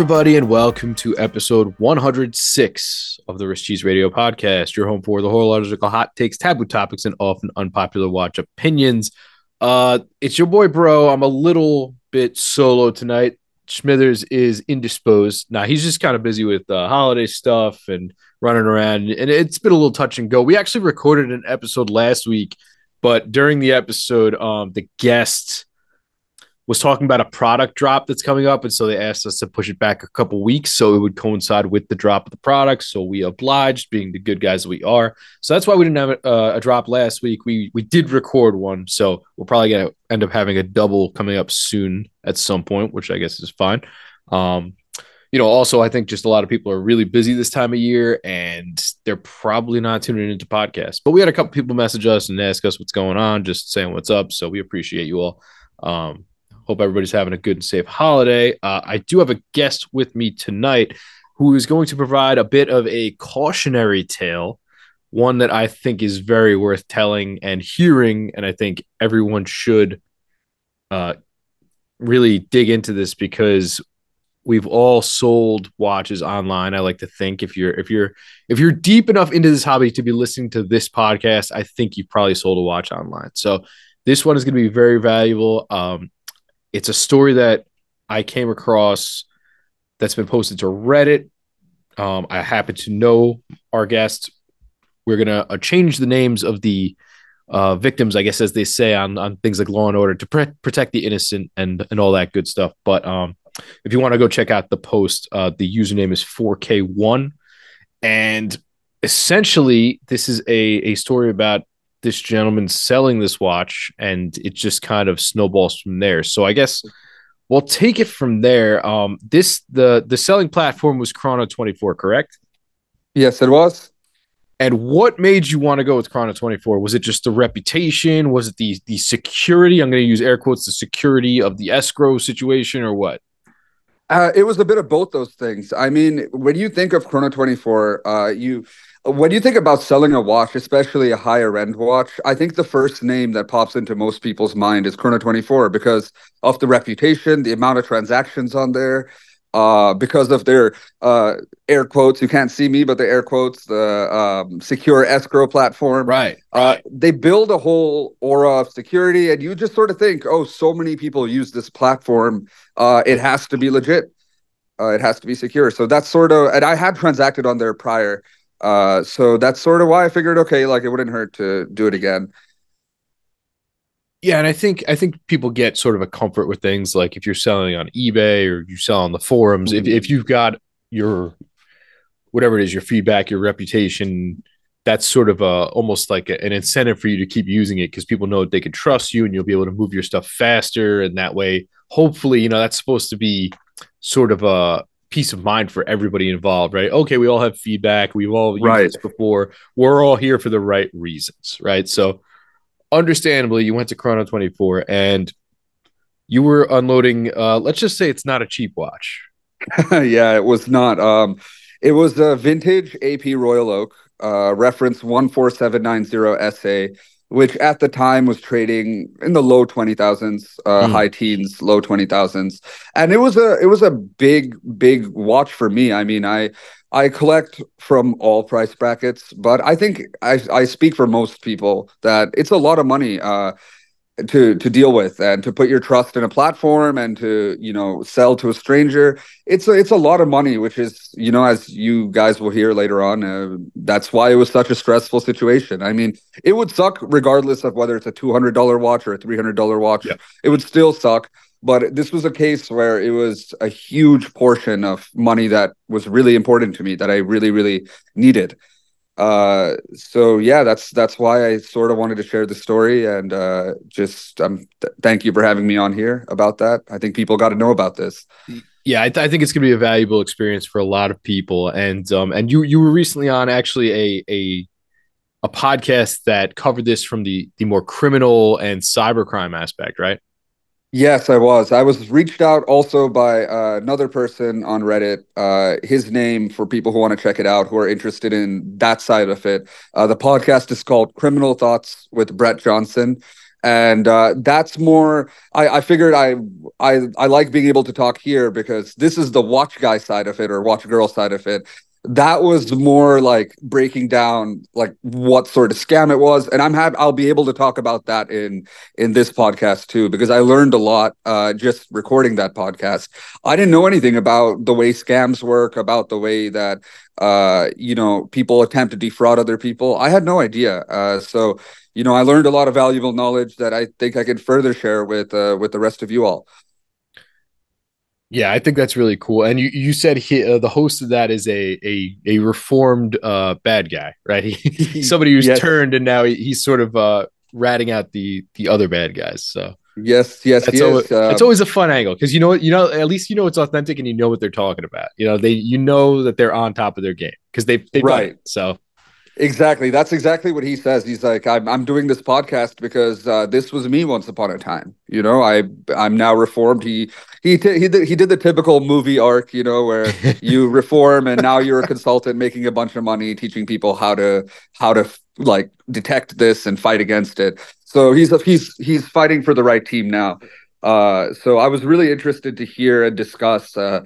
everybody, and welcome to episode 106 of the Wrist Cheese Radio podcast, your home for the horological hot takes, taboo topics, and often unpopular watch opinions. Uh, it's your boy, bro. I'm a little bit solo tonight. Smithers is indisposed. Now he's just kind of busy with uh, holiday stuff and running around, and it's been a little touch and go. We actually recorded an episode last week, but during the episode, um, the guest was talking about a product drop that's coming up, and so they asked us to push it back a couple weeks so it would coincide with the drop of the product. So we obliged, being the good guys we are. So that's why we didn't have a, uh, a drop last week. We we did record one, so we're probably gonna end up having a double coming up soon at some point, which I guess is fine. Um, you know, also I think just a lot of people are really busy this time of year, and they're probably not tuning into podcasts. But we had a couple people message us and ask us what's going on, just saying what's up. So we appreciate you all. Um, Hope everybody's having a good and safe holiday. Uh, I do have a guest with me tonight who is going to provide a bit of a cautionary tale, one that I think is very worth telling and hearing. And I think everyone should uh, really dig into this because we've all sold watches online i like to think if you're if you're if you're deep enough into this hobby to be listening to this podcast i think you've probably sold a watch online so this one is going to be very valuable um, it's a story that I came across that's been posted to Reddit. Um, I happen to know our guest. We're gonna uh, change the names of the uh, victims, I guess, as they say on on things like Law and Order to pre- protect the innocent and and all that good stuff. But um, if you want to go check out the post, uh, the username is 4K1, and essentially this is a a story about this gentleman selling this watch and it just kind of snowballs from there. So i guess we'll take it from there. Um this the the selling platform was chrono 24 correct? Yes it was. And what made you want to go with chrono 24 was it just the reputation? Was it the the security? I'm going to use air quotes the security of the escrow situation or what? Uh, it was a bit of both those things. I mean when you think of chrono 24 uh, you when you think about selling a watch, especially a higher end watch, I think the first name that pops into most people's mind is Chrono 24 because of the reputation, the amount of transactions on there, uh, because of their uh, air quotes. You can't see me, but the air quotes, the um, secure escrow platform. Right. Uh, they build a whole aura of security, and you just sort of think, oh, so many people use this platform. Uh, it has to be legit. Uh, it has to be secure. So that's sort of, and I had transacted on there prior. Uh, so that's sort of why I figured, okay, like it wouldn't hurt to do it again. Yeah, and I think I think people get sort of a comfort with things like if you're selling on eBay or you sell on the forums, mm-hmm. if if you've got your whatever it is, your feedback, your reputation, that's sort of a almost like a, an incentive for you to keep using it because people know they can trust you and you'll be able to move your stuff faster and that way hopefully you know that's supposed to be sort of a peace of mind for everybody involved, right? Okay, we all have feedback. We've all used right. this before. We're all here for the right reasons, right? So, understandably, you went to Chrono 24 and you were unloading. Uh, let's just say it's not a cheap watch. yeah, it was not. Um, it was a vintage AP Royal Oak, uh, reference 14790 SA which at the time was trading in the low 20,000s, uh, mm. high teens, low 20,000s. And it was a it was a big big watch for me. I mean, I I collect from all price brackets, but I think I I speak for most people that it's a lot of money. Uh, to to deal with and to put your trust in a platform and to you know sell to a stranger. It's a, it's a lot of money which is you know as you guys will hear later on uh, that's why it was such a stressful situation. I mean it would suck regardless of whether it's a $200 watch or a $300 watch. Yeah. it would still suck but this was a case where it was a huge portion of money that was really important to me that i really really needed uh, so yeah, that's that's why I sort of wanted to share the story and uh, just um, th- thank you for having me on here about that. I think people got to know about this. Yeah, I, th- I think it's going to be a valuable experience for a lot of people. And um, and you you were recently on actually a a a podcast that covered this from the the more criminal and cybercrime aspect, right? Yes, I was. I was reached out also by uh, another person on Reddit. Uh, his name, for people who want to check it out, who are interested in that side of it. Uh, the podcast is called Criminal Thoughts with Brett Johnson. and uh, that's more. I, I figured I I I like being able to talk here because this is the watch guy side of it or watch girl side of it that was more like breaking down like what sort of scam it was. And i'm happy i'll be able to talk about that in in this podcast too because i learned a lot uh just recording that podcast. I didn't know anything about the way scams work about the way that uh you know people attempt to defraud other people. I had no idea uh so you know i learned a lot of valuable knowledge that i think i can further share with uh with the rest of you all yeah, I think that's really cool. And you you said he, uh, the host of that is a a a reformed uh bad guy, right? He, somebody who's yes. turned and now he, he's sort of uh ratting out the the other bad guys. So yes, yes, that's always, um, it's always a fun angle because you know you know at least you know it's authentic and you know what they're talking about. You know they you know that they're on top of their game because they they right. So Exactly. That's exactly what he says. He's like, I'm, I'm doing this podcast because uh, this was me once upon a time. You know, I I'm now reformed. He he t- he did, he did the typical movie arc, you know, where you reform and now you're a consultant making a bunch of money, teaching people how to how to like detect this and fight against it. So he's he's he's fighting for the right team now. Uh, so I was really interested to hear and discuss uh,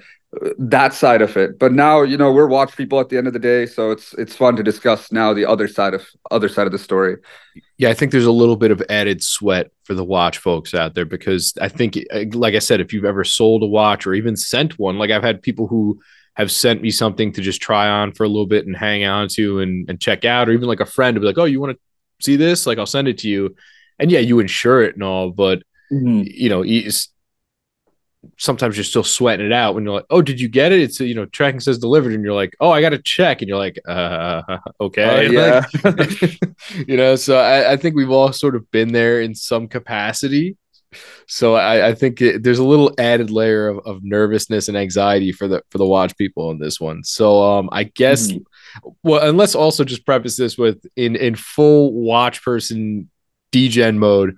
that side of it. But now you know we're watch people at the end of the day so it's it's fun to discuss now the other side of other side of the story. Yeah i think there's a little bit of added sweat for the watch folks out there because i think like i said if you've ever sold a watch or even sent one like i've had people who have sent me something to just try on for a little bit and hang on to and, and check out or even like a friend to be like oh you want to see this? Like i'll send it to you. And yeah you insure it and all but mm-hmm. you know sometimes you're still sweating it out when you're like, oh, did you get it? It's you know, tracking says delivered, and you're like, oh, I got to check, and you're like, uh, okay, uh, yeah, like, you know. So I, I, think we've all sort of been there in some capacity. So I, I think it, there's a little added layer of, of nervousness and anxiety for the for the watch people in this one. So um, I guess, mm-hmm. well, and let's also just preface this with in in full watch person degen mode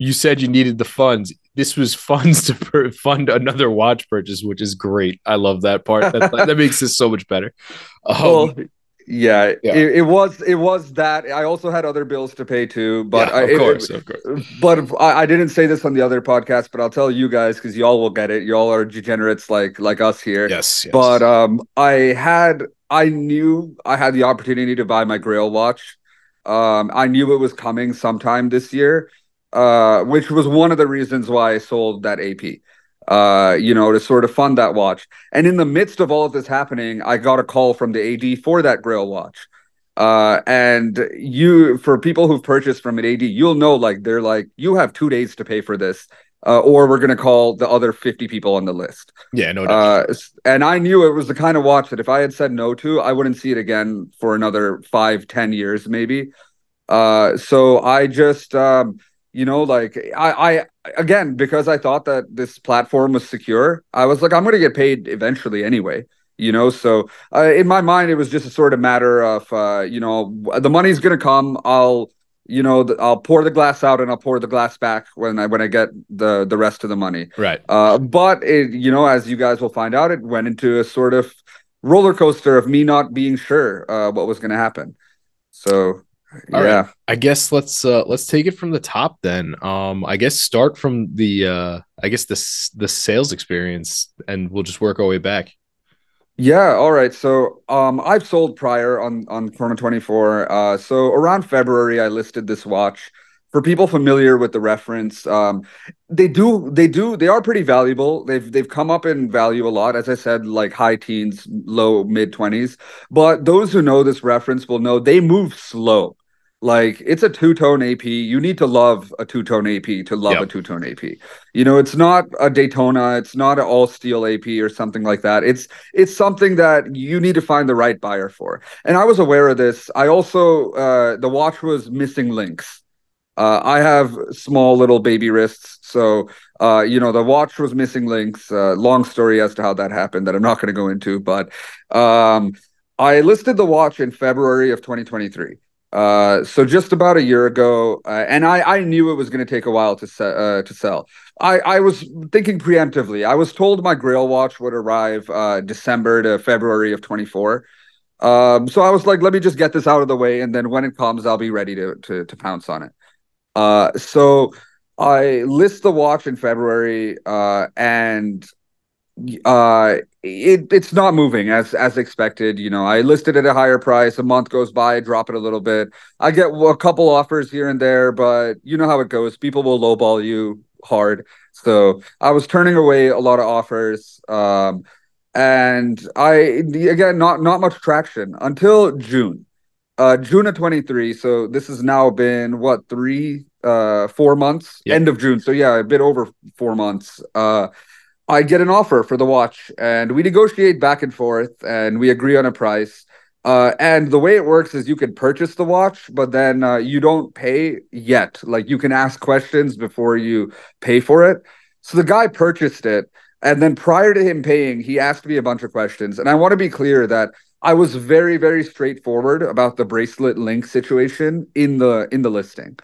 you said you needed the funds this was funds to per- fund another watch purchase, which is great. I love that part. That, that makes this so much better. Um, well, yeah, yeah. It, it, was it was that. I also had other bills to pay too, but yeah, of I, course, it, of course. But I, I, didn't say this on the other podcast, but I'll tell you guys because y'all will get it. Y'all are degenerates like like us here. Yes, yes. But um, I had I knew I had the opportunity to buy my Grail watch. Um, I knew it was coming sometime this year uh, which was one of the reasons why I sold that AP. Uh, you know, to sort of fund that watch. And in the midst of all of this happening, I got a call from the AD for that Grail watch. Uh, and you, for people who've purchased from an AD, you'll know like they're like, you have two days to pay for this. Uh, or we're going to call the other 50 people on the list. Yeah, no doubt. Uh, and I knew it was the kind of watch that if I had said no to, I wouldn't see it again for another five, ten years, maybe. Uh, so I just, um, you know like I, I again because i thought that this platform was secure i was like i'm going to get paid eventually anyway you know? So uh, in my mind it was just a sort of matter of uh, you know the money's going to come. I'll you know i'll pour the glass out and i'll pour the glass back when i when i get the the rest of the money. Right. Uh, but it you know as you guys will find out it went into a sort of roller coaster of me not being sure uh, what was going to happen. So all yeah. Right. I guess let's uh let's take it from the top then. Um I guess start from the uh I guess the the sales experience and we'll just work our way back. Yeah, all right. So um I've sold prior on on Chrono 24. Uh so around February I listed this watch. For people familiar with the reference, um they do they do they are pretty valuable. They've they've come up in value a lot as I said like high teens, low mid 20s. But those who know this reference will know they move slow like it's a two-tone AP. You need to love a two-tone AP to love yep. a two-tone AP. You know, it's not a Daytona, it's not an all steel AP or something like that. It's it's something that you need to find the right buyer for. And I was aware of this. I also uh the watch was missing links. Uh, I have small little baby wrists, so uh, you know the watch was missing links. Uh, long story as to how that happened that I'm not going to go into, but um, I listed the watch in February of 2023. Uh, so just about a year ago, uh, and I I knew it was going to take a while to se- uh, to sell. I I was thinking preemptively. I was told my Grail watch would arrive uh, December to February of 24. Um, so I was like, let me just get this out of the way, and then when it comes, I'll be ready to to to pounce on it. Uh, so I list the watch in February, uh, and uh, it it's not moving as as expected. You know, I listed at a higher price. A month goes by, I drop it a little bit. I get a couple offers here and there, but you know how it goes. People will lowball you hard. So I was turning away a lot of offers. Um, and I again not not much traction until June. Uh, June of 23. So this has now been what three, uh, four months, yep. end of June. So yeah, a bit over four months. Uh, I get an offer for the watch, and we negotiate back and forth, and we agree on a price. Uh, and the way it works is you can purchase the watch, but then uh, you don't pay yet. Like you can ask questions before you pay for it. So the guy purchased it, and then prior to him paying, he asked me a bunch of questions. And I want to be clear that I was very, very straightforward about the bracelet link situation in the in the listing.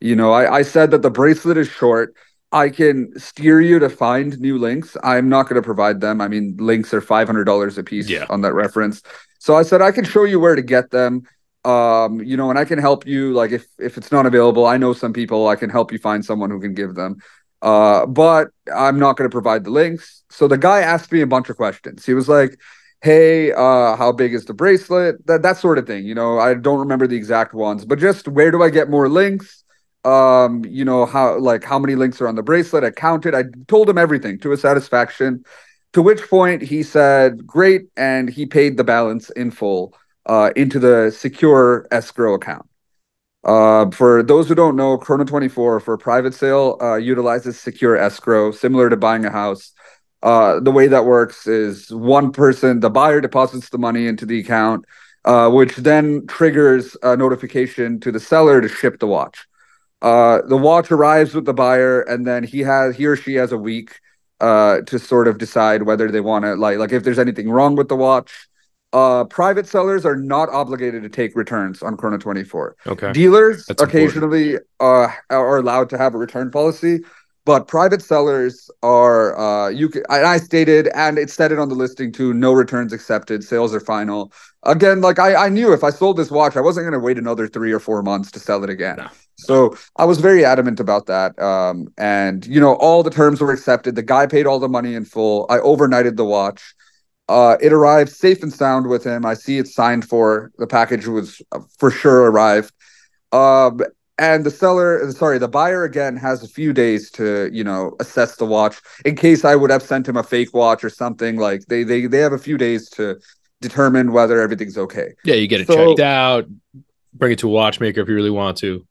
You know, I, I said that the bracelet is short. I can steer you to find new links. I'm not going to provide them. I mean, links are five hundred dollars a piece yeah. on that reference. So I said I can show you where to get them. Um, you know, and I can help you. Like if if it's not available, I know some people. I can help you find someone who can give them. Uh, but I'm not going to provide the links. So the guy asked me a bunch of questions. He was like, hey, uh, how big is the bracelet? That that sort of thing. You know, I don't remember the exact ones, but just where do I get more links? Um, you know, how like how many links are on the bracelet? I counted. I told him everything to his satisfaction. To which point he said, "Great," and he paid the balance in full uh, into the secure escrow account. Uh, for those who don't know, Chrono 24 for private sale uh, utilizes secure escrow, similar to buying a house uh, the way that works is one person, the buyer deposits the money into the account, uh, which then triggers a notification to the seller to ship the watch. Uh, the watch arrives with the buyer, and then he has he or she has a week uh, to sort of decide whether they want to like like if there's anything wrong with the watch. Uh, private sellers are not obligated to take returns on Chrono 24. Okay. Dealers That's occasionally uh, are allowed to have a return policy, but private sellers are uh you can I, stated and it said it on the listing too no returns accepted sales are final again like i i knew if i sold this watch i wasn't going to wait another three or four months to sell it again no. so i was very adamant about that um and you know all the terms were accepted the guy paid all the money in full i overnighted the watch uh, it arrived safe and sound with him. I see it signed for. The package was uh, for sure arrived. Um, and the seller sorry the buyer again has a few days to you know assess the watch in case i would have sent him a fake watch or something like they they they have a few days to determine whether everything's okay. Yeah you get it so, checked out bring it to a watchmaker if you really want to.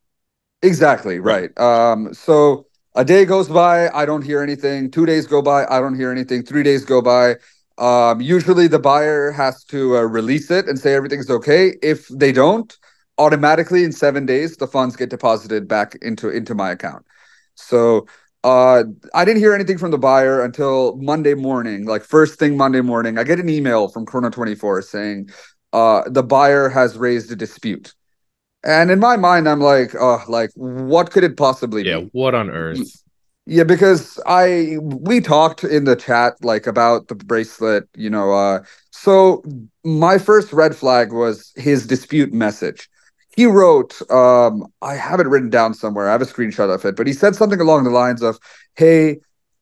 Exactly right. um so a day goes by i don't hear anything. Two days go by i don't hear anything. Three days go by. Um usually the buyer has to uh, release it and say everything's okay. If they don't automatically in seven days the funds get deposited back into into my account. So uh i didn't hear anything from the buyer until monday morning like first thing monday morning. I get an email from chrono 24 saying uh the buyer has raised a dispute. And in my mind i'm like uh like what could it possibly yeah, be? yeah what on earth? Yeah because i we talked in the chat like about the bracelet you know uh so my first red flag was his dispute message he wrote, um, I have it written down somewhere. I have a screenshot of it, but he said something along the lines of, Hey,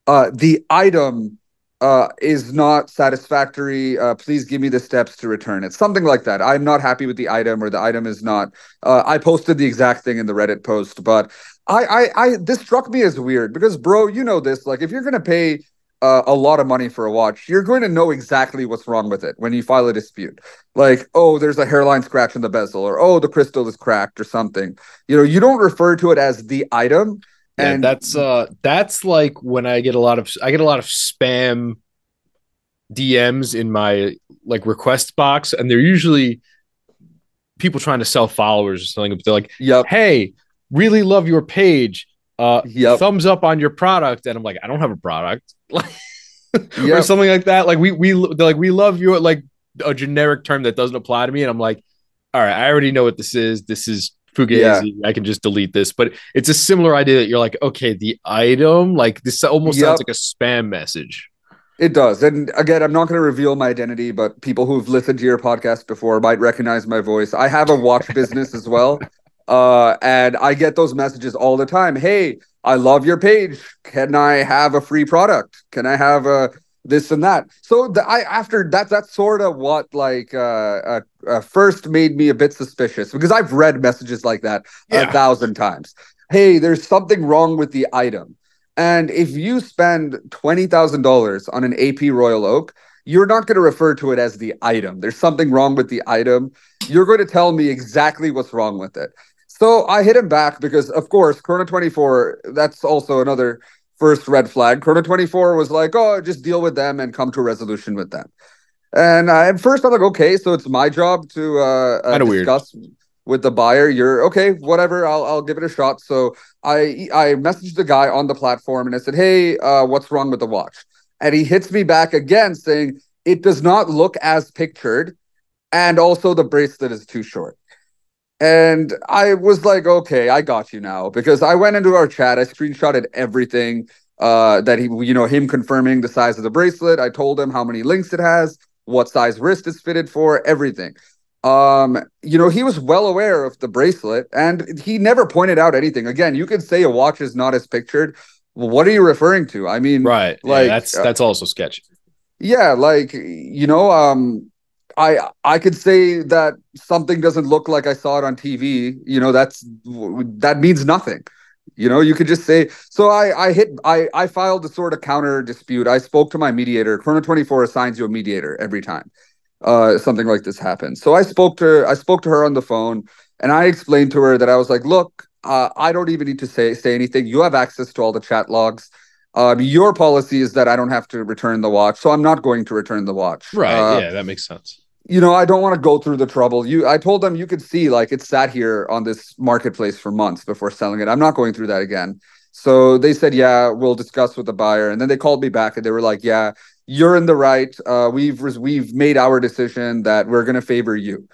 uh, the item uh, is not satisfactory. Uh, please give me the steps to return it. Something like that. I'm not happy with the item, or the item is not. Uh, I posted the exact thing in the Reddit post, but I, I, I, this struck me as weird because, bro, you know this. Like, if you're gonna pay uh, a lot of money for a watch, you're going to know exactly what's wrong with it when you file a dispute. Like, oh, there's a hairline scratch in the bezel, or oh, the crystal is cracked, or something. You know, you don't refer to it as the item. Yeah, and that's uh, that's like when I get a lot of I get a lot of spam DMs in my like request box, and they're usually people trying to sell followers or something. But they're like, "Yep, hey, really love your page." uh yep. thumbs up on your product and i'm like i don't have a product yep. or something like that like we we like we love you like a generic term that doesn't apply to me and i'm like all right i already know what this is this is fugazi yeah. i can just delete this but it's a similar idea that you're like okay the item like this almost yep. sounds like a spam message it does. And again, I'm not going to reveal my identity, but people who've listened to your podcast before might recognize my voice. I have a watch business as well. Uh, and I get those messages all the time. Hey, I love your page. Can I have a free product? Can I have a this and that? So the, I after that, that's sort of what like uh, uh, uh, first made me a bit suspicious because I've read messages like that Yeah. a thousand times. Hey, there's something wrong with the item. And if you spend $20,000 on an AP Royal Oak, you're not going to refer to it as the item. There's something wrong with the item. You're going to tell me exactly what's wrong with it. So I hit him back because, of course, Chrono 24, that's also another first red flag. Chrono 24 was like, oh, just deal with them and come to a resolution with them. And I, at first, I'm like, okay, so it's my job to uh, uh, Kinda weird. discuss with the buyer. You're okay, whatever. I'll I'll give it a shot. So I I messaged the guy on the platform and I said, hey, uh, what's wrong with the watch? And he hits me back again saying it does not look as pictured, and also the bracelet is too short. And I was like, okay, I got you now because I went into our chat, I screenshotted everything uh, that he, you know, him confirming the size of the bracelet. I told him how many links it has, what size wrist is fitted for, everything. Um, you know, he was well aware of the bracelet and he never pointed out anything. Again, you could say a watch is not as pictured. Well, what are you referring to? I mean, Right. Like, yeah, that's uh, that's also sketchy. yeah, like you know, um, I I could say that something doesn't look like I saw it on TV. You know, that's that means nothing. You know, you could just say. So I I hit I I filed a sort of counter dispute. I spoke to my mediator. Chrono Twenty Four assigns you a mediator every time uh something like this happens. So I spoke to I spoke to her on the phone and I explained to her that I was like, look, uh, I don't even need to say say anything. You have access to all the chat logs. Um, your policy is that I don't have to return the watch, so I'm not going to return the watch. Right. Uh, yeah, that makes sense. You know, I don't want to go through the trouble. You, I told them you could see like it sat here on this marketplace for months before selling it. I'm not going through that again. So they said, yeah, we'll discuss with the buyer, and then they called me back and they were like, yeah, you're in the right. Uh, we've we've made our decision that we're going to favor you.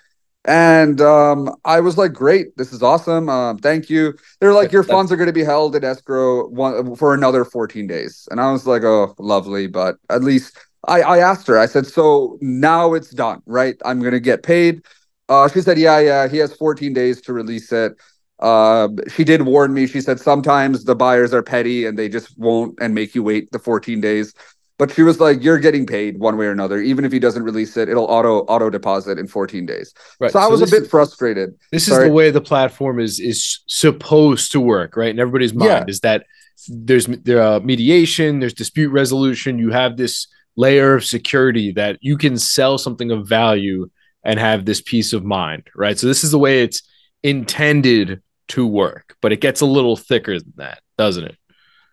And um, I was like, great, this is awesome. Um, thank you. They're like, your funds are going to be held in escrow one, for another 14 days. And I was like, oh, lovely. But at least I, I asked her, I said, so now it's done, right? I'm going to get paid. Uh, she said, yeah, yeah, he has 14 days to release it. Uh, she did warn me. She said sometimes the buyers are petty and they just won't and make you wait the 14 days. But she was like, "You're getting paid one way or another. Even if he doesn't release it, it'll auto auto deposit in 14 days." Right. So I was a bit is- frustrated. This Sorry. is the way the platform is is supposed to work, right? In everybody's mind Yeah. is that there's uh, mediation, there's dispute resolution. You have this layer of security that you can sell something of value and have this peace of mind, right? So this is the way it's intended to work, but it gets a little thicker than that, doesn't it?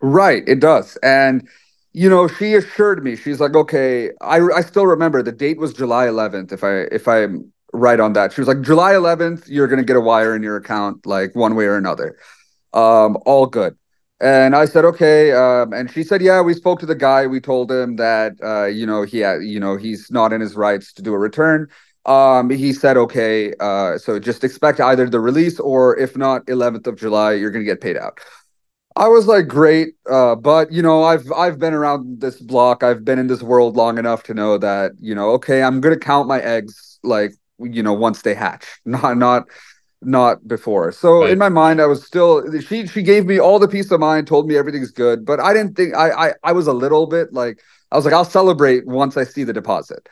Right, it does. And you know, she assured me, she's like, okay, I I still remember the date was July 11th, if I if I'm right on that. She was like, July 11th, you're gonna get a wire in your account, like one way or another. Um, all good. And I said, okay. Um, and she said, yeah, we spoke to the guy. We told him that uh, you know, he had, you know, he's not in his rights to do a return. Um, he said, okay, uh, so just expect either the release or if not, 11th of July, you're gonna get paid out. I was like, great, uh, but you know, I've I've been around this block. I've been in this world long enough to know that you know, okay, I'm gonna count my eggs like you know once they hatch, not not not before. So Right. in my mind, I was still she she gave me all the peace of mind, told me everything's good, but I didn't think I I I was a little bit like I was like I'll celebrate once I see the deposit,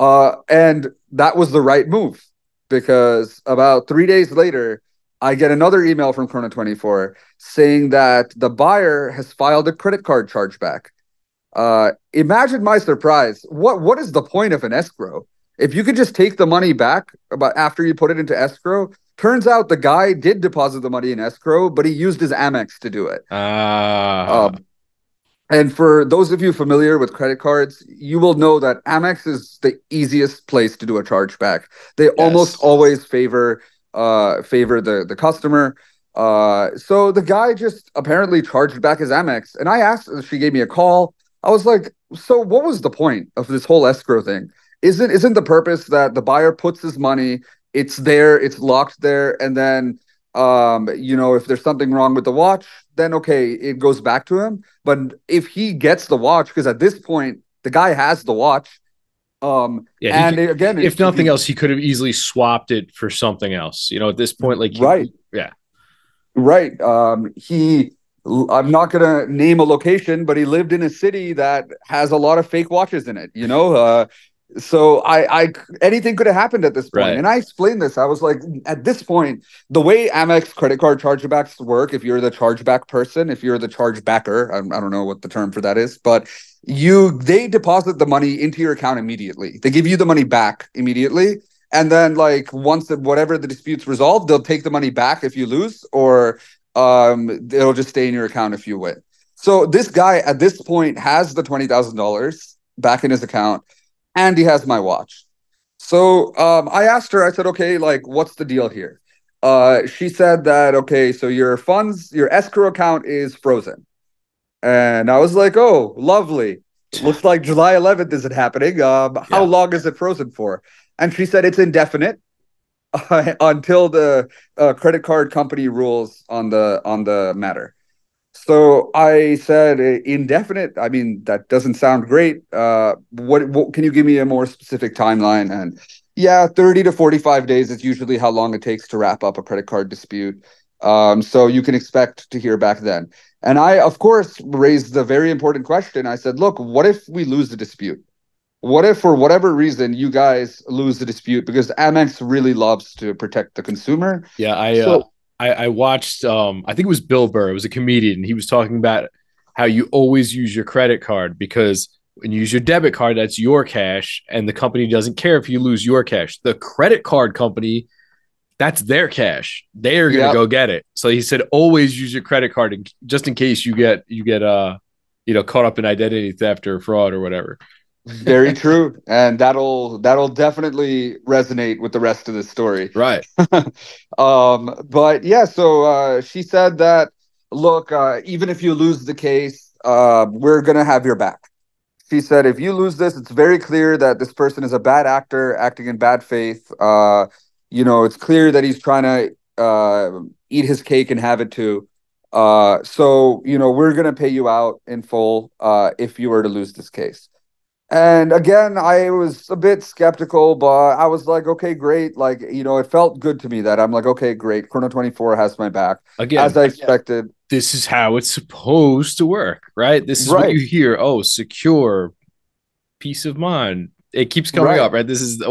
uh, and that was the right move because about three days later. I get another email from Chrono 24 saying that the buyer has filed a credit card chargeback. Uh, imagine my surprise. What what is the point of an escrow? If you could just take the money back about after you put it into escrow, turns out the guy did deposit the money in escrow, but he used his Amex to do it. Ah, Um, and for those of you familiar with credit cards, you will know that Amex is the easiest place to do a chargeback. They almost always favor uh favor the the customer. Uh so the guy just apparently charged back his Amex and I asked she gave me a call. I was like, "So what was the point of this whole escrow thing? Isn't isn't the purpose that the buyer puts his money, it's there, it's locked there and then um you know if there's something wrong with the watch then okay it goes back to him but if he gets the watch because at this point the guy has the watch um yeah. and could- again if nothing else, he could have easily swapped it for something else. You know, at this point, like Right. Yeah. Right. Um, he, I'm not going to name a location, but he lived in a city that has a lot of fake watches in it, you know? Uh, so I, I, anything could have happened at this point. Right. And I explained this. I was like, at this point, the way Amex credit card chargebacks work, if you're the chargeback person, if you're the chargebacker, I, I don't know what the term for that is, but you, they deposit the money into your account immediately. They give you the money back immediately. And then, like, once the, whatever the dispute's resolved, they'll take the money back if you lose, or um, it'll just stay in your account if you win. So this guy at this point has the twenty thousand dollars back in his account, and he has my watch. So um, I asked her. I said, "Okay, like, what's the deal here?" Uh, she said that okay, so your funds, your escrow account is frozen, and I was like, "Oh, lovely." Looks like July 11th isn't happening. Um, how Yeah. long is it frozen for? And she said it's indefinite uh, until the uh, credit card company rules on the on the matter. So I said uh, indefinite. I mean that doesn't sound great. Uh, what, what can you give me a more specific timeline? And yeah, thirty to forty-five days is usually how long it takes to wrap up a credit card dispute. Um, so you can expect to hear back then. And I, of course, raised the very important question. I said, look, what if we lose the dispute? What if, for whatever reason, you guys lose the dispute because Amex really loves to protect the consumer? Yeah, I uh, So- I, I watched. Um, I think it was Bill Burr. It was a comedian. He was talking about how you always use your credit card because when you use your debit card, that's your cash, and the company doesn't care if you lose your cash. The credit card company, that's their cash. They are gonna Yep. go get it. So he said, always use your credit card in- just in case you get you get uh you know caught up in identity theft or fraud or whatever. Very true, and that'll that'll definitely resonate with the rest of the story. Right. um, but yeah, so uh, she said that look, uh, even if you lose the case, uh, we're gonna have your back. She said, if you lose this, it's very clear that this person is a bad actor, acting in bad faith. Uh, you know, it's clear that he's trying to uh, eat his cake and have it too. Uh, so you know, we're gonna pay you out in full uh, if you were to lose this case. And again, I was a bit skeptical, but I was like, okay, great. Like, you know, it felt good to me that I'm like, okay, great. Chrono 24 has my back, Again, as I expected. this is how it's supposed to work, right? This is what you hear. Oh, secure, peace of mind. It keeps coming Right. up, right? This is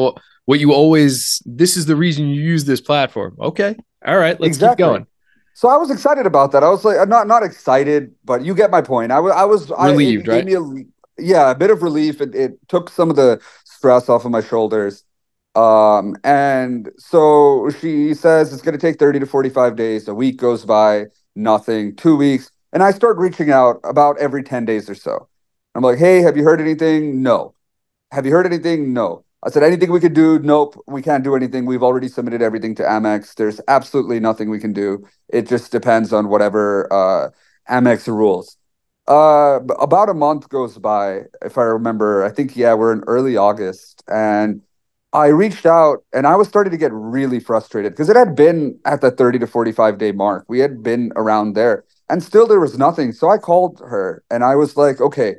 what you always. This is the reason you use this platform. Okay, all right, let's Exactly. keep going. So I was excited about that. I was like, not not excited, but you get my point. I was, I was I- it Relieved, gave right? me a- yeah, a bit of relief. It, it took some of the stress off of my shoulders. Um, and so she says it's going to take 30 to 45 days. A week goes by, nothing, two weeks. And I start reaching out about every 10 days or so. I'm like, hey, have you heard anything? No. Have you heard anything? No. I said, anything we could do? Nope, we can't do anything. We've already submitted everything to Amex. There's absolutely nothing we can do. It just depends on whatever uh, Amex rules. Uh, about a month goes by, if I remember. I think, yeah, we're in early August. And I reached out and I was starting to get really frustrated because it had been at the 30 to 45 day mark. We had been around there and still there was nothing. So I called her and I was like, okay,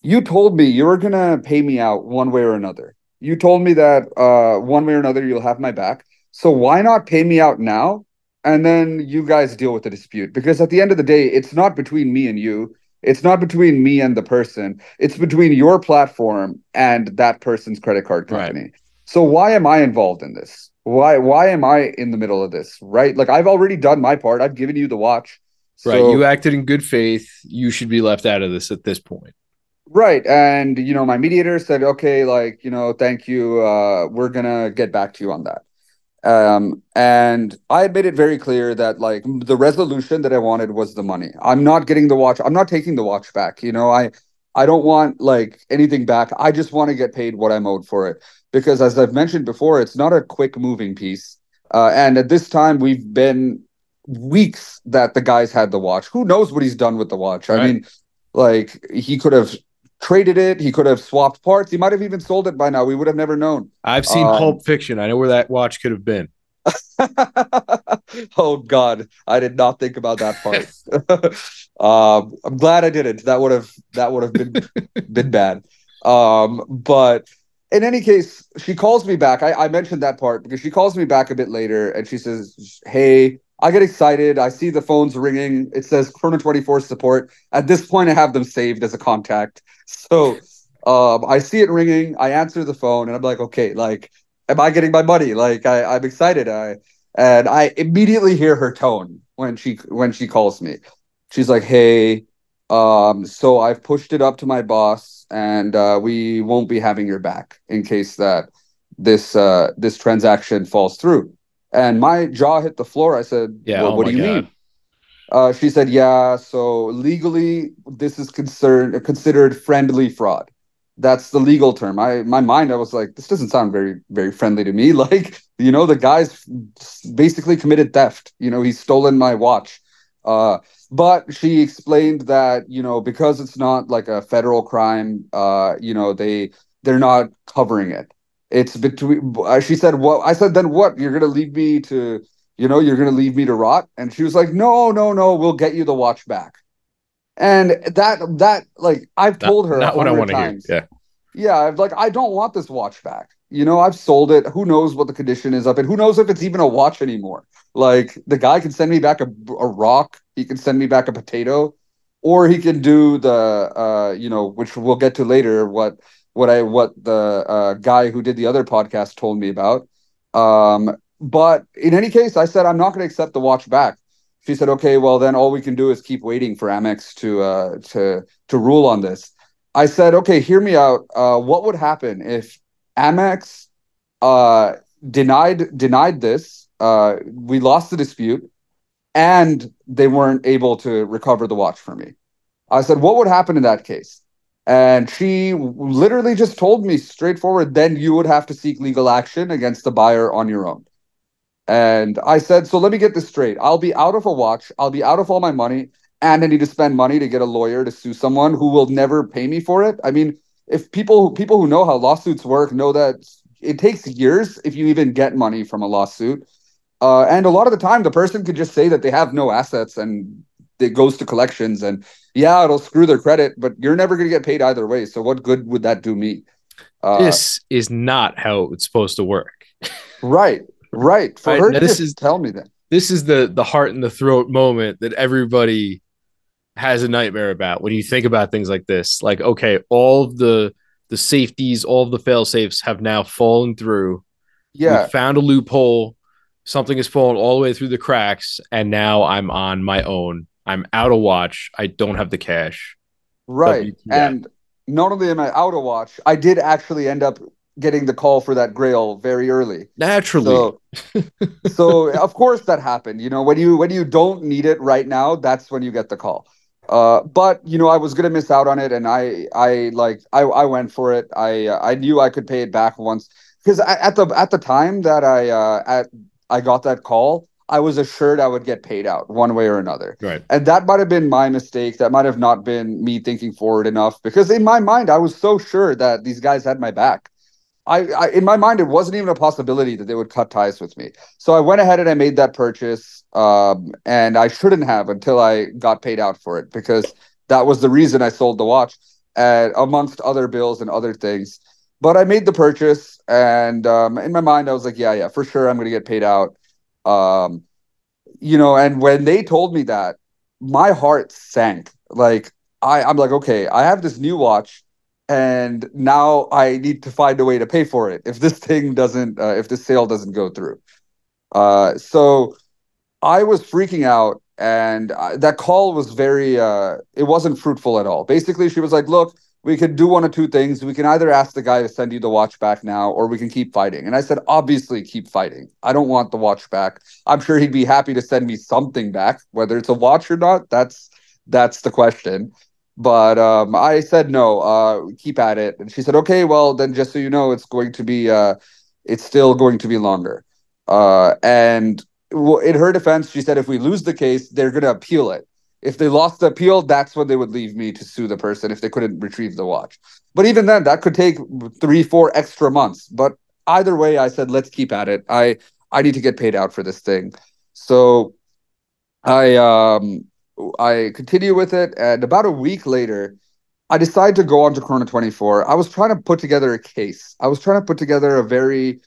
you told me you were to pay me out one way or another. You told me that uh, one way or another you'll have my back. So why not pay me out now? And then you guys deal with the dispute. Because at the end of the day, it's not between me and you. It's not between me and the person. It's between your platform and that person's credit card Right. company. So why am I involved in this? Why why am I in the middle of this? Right? Like I've already done my part. I've given you the watch. Right, you acted in good faith. You should be left out of this at this point. Right. And, you know, my mediator said, okay, like, you know, thank you. Uh, we're going to get back to you on that. Um, and I had made it very clear that, like, the resolution that I wanted was the money. I'm not getting the watch. I'm not taking the watch back. You know, I, I don't want like anything back. I just want to get paid what I'm owed for it. Because as I've mentioned before, it's not a quick moving piece. Uh, and at this time, we've been weeks that the guy's had the watch. Who knows what he's done with the watch? I mean, like he could have traded it. He could have swapped parts. He might have even sold it by now. We would have never known. I've seen Um, Pulp Fiction. I know where that watch could have been. oh God, I did not think about that part. um, I'm glad I didn't. That would have that would have been been bad. Um, but in any case, she calls me back. I, I mentioned that part because she calls me back a bit later and she says, "Hey, I get excited. I see the phones ringing. It says Chrono 24 support. At this point, I have them saved as a contact. So um, I see it ringing. I answer the phone and I'm like, okay, like, am I getting my money? Like, I, I'm excited. I and I immediately hear her tone when she when she calls me. She's like, hey, um, so I've pushed it up to my boss, and uh, we won't be having your back in case that this uh, this transaction falls through. And my jaw hit the floor. I said, Yeah, well, oh what do you God. mean? Uh, she said, yeah. So legally, this is concerned considered friendly fraud. That's the legal term. I my mind, I was like, this doesn't sound very very friendly to me. Like, you know, the guy's basically committed theft. You know, he's stolen my watch. Uh, but she explained that you know because it's not like a federal crime, uh, you know, they they're not covering it. It's between. She said, well I said, "Then what? You're gonna leave me to." You know, you're gonna leave me to rot, and she was like, "No, no, no. We'll get you the watch back." And that, that, like, I've Not, told her not what I want to hear. times. Yeah. Yeah, I've like I don't want this watch back. You know, I've sold it. Who knows what the condition is of it? Who knows if it's even a watch anymore? Like the guy can send me back a, a rock, he can send me back a potato, or he can do the uh, you know, which we'll get to later, what what I what the uh guy who did the other podcast told me about. Um, but in any case, I said I'm not gonna accept the watch back. She said, okay, well then all we can do is keep waiting for Amex to uh to to rule on this. I said, okay, hear me out. Uh, what would happen if Amex uh, denied denied this? Uh, we lost the dispute, and they weren't able to recover the watch for me. I said, what would happen in that case? And she literally just told me straightforward. Then you would have to seek legal action against the buyer on your own. And I said, so let me get this straight. I'll be out of a watch. I'll be out of all my money and I need to spend money to get a lawyer to sue someone who will never pay me for it. I mean, if people people who know how lawsuits work know that it takes years if you even get money from a lawsuit. Uh, and a lot of the time, the person could just say that they have no assets and it goes to collections. And yeah, it'll screw their credit, but you're never going to get paid either way. So what good would that do me? Uh, This is not how it's supposed to work. right, right. For Right, her to this is- tell me that. This is the the heart and the throat moment that everybody has a nightmare about when you think about things like this. Like, okay, all of the the safeties, all of the fail safes have now fallen through. Yeah, We found a loophole. Something has fallen all the way through the cracks, and now I'm on my own. I'm out of watch. I don't have the cash. Right. WTF. And not only am I out of watch, I did actually end up getting the call for that grail very early. Naturally, So so of course that happened. You know, when you when you don't need it right now, that's when you get the call. Uh, but you know, I was gonna miss out on it, and I I like I I went for it. I uh, I knew I could pay it back once because at the at the time that I uh at I got that call, I was assured I would get paid out one way or another. right. And that might have been my mistake. That might have not been me thinking forward enough because in my mind, I was so sure that these guys had my back. I, I in my mind, it wasn't even a possibility that they would cut ties with me. So I went ahead and I made that purchase. Um, and I shouldn't have until I got paid out for it because that was the reason I sold the watch, uh, amongst other bills and other things. But I made the purchase, and um, in my mind, I was like, yeah, yeah, for sure, I'm going to get paid out. Um, you know, and when they told me that, my heart sank. Like I, I'm like, okay, I have this new watch, and now I need to find a way to pay for it if this thing doesn't, uh, if this sale doesn't go through. Uh, so I was freaking out, and uh, that call was very, uh, it wasn't fruitful at all. Basically, she was like, look. We could do one of two things. We can either ask the guy to send you the watch back now, or we can keep fighting. And I said, obviously, keep fighting. I don't want the watch back. I'm sure he'd be happy to send me something back, whether it's a watch or not. That's that's the question. But um, I said no. Uh, keep at it. And she said, okay, well then, just so you know, it's going to be uh, it's still going to be longer. Uh, and in her defense, she said if we lose the case, they're going to appeal it. If they lost the appeal, that's when they would leave me to sue the person if they couldn't retrieve the watch. But even then, that could take three, four extra months. But either way, I said let's keep at it. I I need to get paid out for this thing. So I um I continue with it, and about a week later, I decide to go on to Chrono 24. I was trying to put together a case. I was trying to put together a very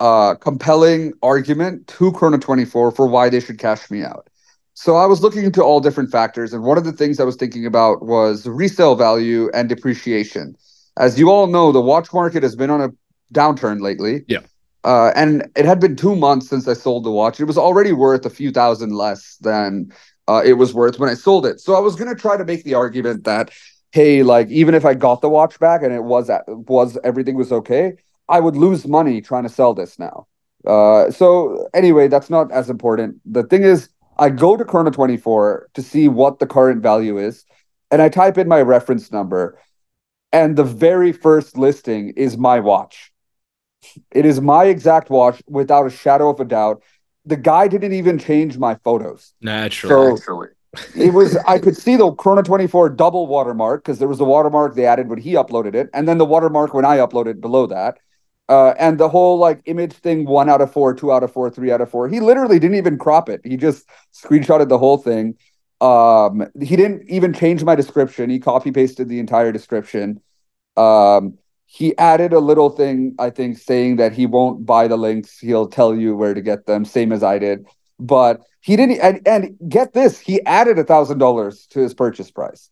uh, compelling argument to Chrono 24 for why they should cash me out. So I was looking into all different factors, and one of the things I was thinking about was resale value and depreciation. As you all know, the watch market has been on a downturn lately. Yeah. Uh, and it had been two months since I sold the watch. It was already worth a few thousand less than uh, it was worth when I sold it. So I was gonna try to make the argument that, hey, like even if I got the watch back and it was at, was everything was okay, I would lose money trying to sell this now. Uh, so anyway, that's not as important. The thing is, I go to Chrono 24 to see what the current value is, and I type in my reference number, and the very first listing is my watch. It is my exact watch without a shadow of a doubt. The guy didn't even change my photos. Naturally. So it was I could see the Chrono 24 double watermark because there was a watermark they added when he uploaded it, and then the watermark when I uploaded below that. Uh, and the whole like image thing, one out of four, two out of four, three out of four. He literally didn't even crop it. He just screenshotted the whole thing. Um, he didn't even change my description. He copy pasted the entire description. Um, he added a little thing, I think, saying that he won't buy the links. He'll tell you where to get them, same as I did. But he didn't. And, and get this, he added a thousand dollars to his purchase price.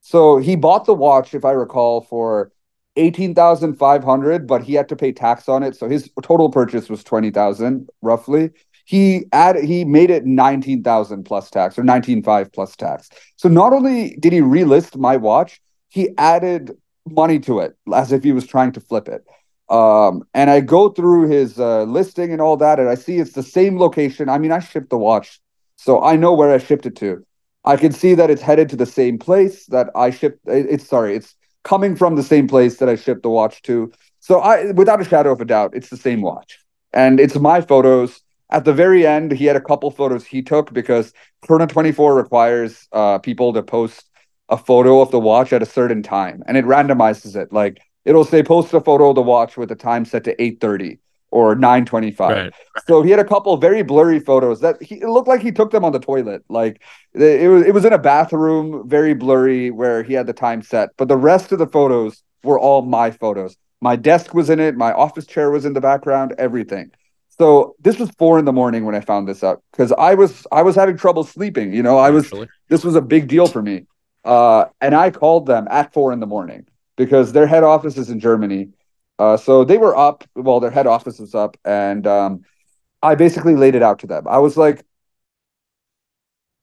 So he bought the watch, if I recall, for eighteen thousand five hundred, but he had to pay tax on it. So his total purchase was twenty thousand roughly. He added he made it nineteen thousand plus tax or nineteen five plus tax. So not only did he relist my watch, he added money to it as if he was trying to flip it. Um, and I go through his uh, listing and all that, and I see it's the same location. I mean, I shipped the watch, so I know where I shipped it to. I can see that it's headed to the same place that I shipped. It's sorry, it's coming from the same place that I shipped the watch to. So I, without a shadow of a doubt, it's the same watch, and it's my photos. At the very end, he had a couple photos he took because Chrono 24 requires uh, people to post a photo of the watch at a certain time, and it randomizes it. Like it'll say post a photo of the watch with a time set to 8:30 or 9:25. Right. So he had a couple very blurry photos that he it looked like he took them on the toilet. Like it was it was in a bathroom, very blurry where he had the time set, but the rest of the photos were all my photos. My desk was in it, my office chair was in the background, everything. So this was four in the morning when I found this out because I was I was having trouble sleeping. You know, I was Actually. this was a big deal for me. Uh, and I called them at four in the morning because their head office is in Germany uh, so they were up, well, their head office was up, and um, I basically laid it out to them. I was like,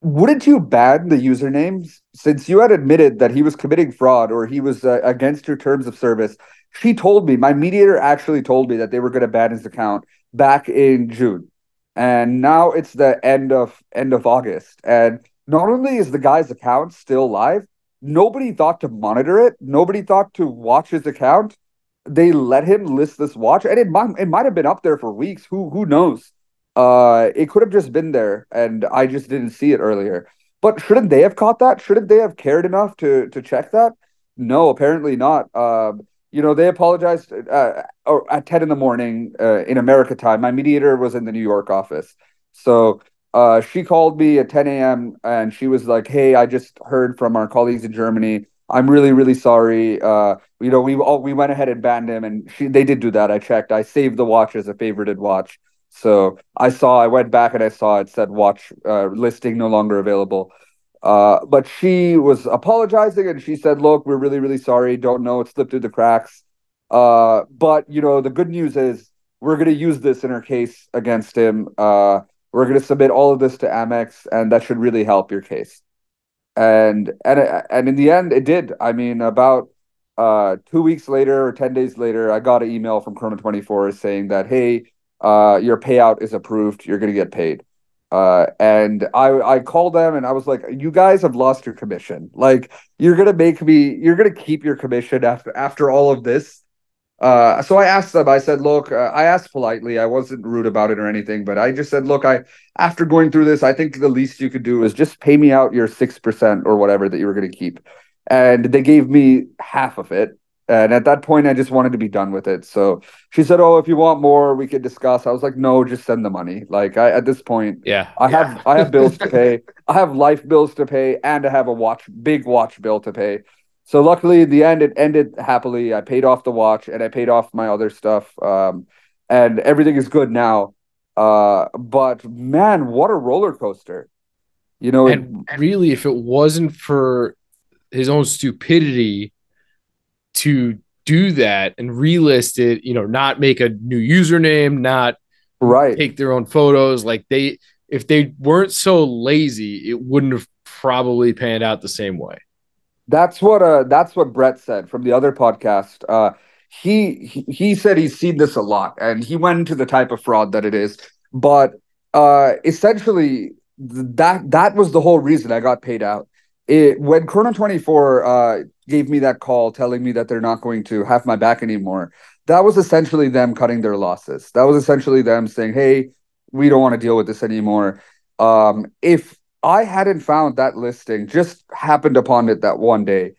wouldn't you ban the usernames since you had admitted that he was committing fraud or he was uh, against your terms of service? She told me, my mediator actually told me that they were going to ban his account back in June. And now it's the end of end of August. And not only is the guy's account still live, nobody thought to monitor it. Nobody thought to watch his account they let him list this watch, and it might it might have been up there for weeks. Who who knows? Uh, it could have just been there, and I just didn't see it earlier. But shouldn't they have caught that? Shouldn't they have cared enough to to check that? No, apparently not. Um, you know, they apologized uh, at ten in the morning uh, in America time. My mediator was in the New York office, so uh, she called me at 10 a.m. and she was like, "Hey, I just heard from our colleagues in Germany. I'm really, really sorry. Uh, you know, we all we went ahead and banned him, and she they did do that. I checked. I saved the watch as a favorited watch. So I saw. I went back and I saw it said watch uh, listing no longer available. Uh, but she was apologizing and she said, "Look, we're really, really sorry. Don't know. It slipped through the cracks. Uh, but you know, the good news is we're going to use this in our case against him. Uh, we're going to submit all of this to Amex, and that should really help your case." And and and in the end, it did. I mean, about uh, two weeks later or ten days later, I got an email from Chrono Twenty Four saying that hey, uh, your payout is approved. You're gonna get paid. Uh, and I I called them and I was like, you guys have lost your commission. Like you're gonna make me, you're gonna keep your commission after after all of this. Uh, so I asked them. I said, "Look, uh, I asked politely. I wasn't rude about it or anything, but I just said, look, I after going through this, I think the least you could do is just pay me out your six percent or whatever that you were going to keep." And they gave me half of it. And at that point, I just wanted to be done with it. So she said, "Oh, if you want more, we could discuss." I was like, "No, just send the money." Like I, at this point, yeah, I yeah. have I have bills to pay. I have life bills to pay, and I have a watch, big watch bill to pay. So luckily, in the end, it ended happily. I paid off the watch and I paid off my other stuff. Um, and everything is good now. Uh, but man, what a roller coaster! You know, and it, really, if it wasn't for his own stupidity to do that and relist it, you know, not make a new username, not right take their own photos, like they if they weren't so lazy, it wouldn't have probably panned out the same way. That's what uh that's what Brett said from the other podcast. Uh he he, said he's seen this a lot and he went into the type of fraud that it is. But uh essentially that that was the whole reason I got paid out. It when Chrono 24 uh gave me that call telling me that they're not going to have my back anymore, that was essentially them cutting their losses. That was essentially them saying, "Hey, we don't want to deal with this anymore." Um, if I hadn't found that listing, just happened upon it that one day,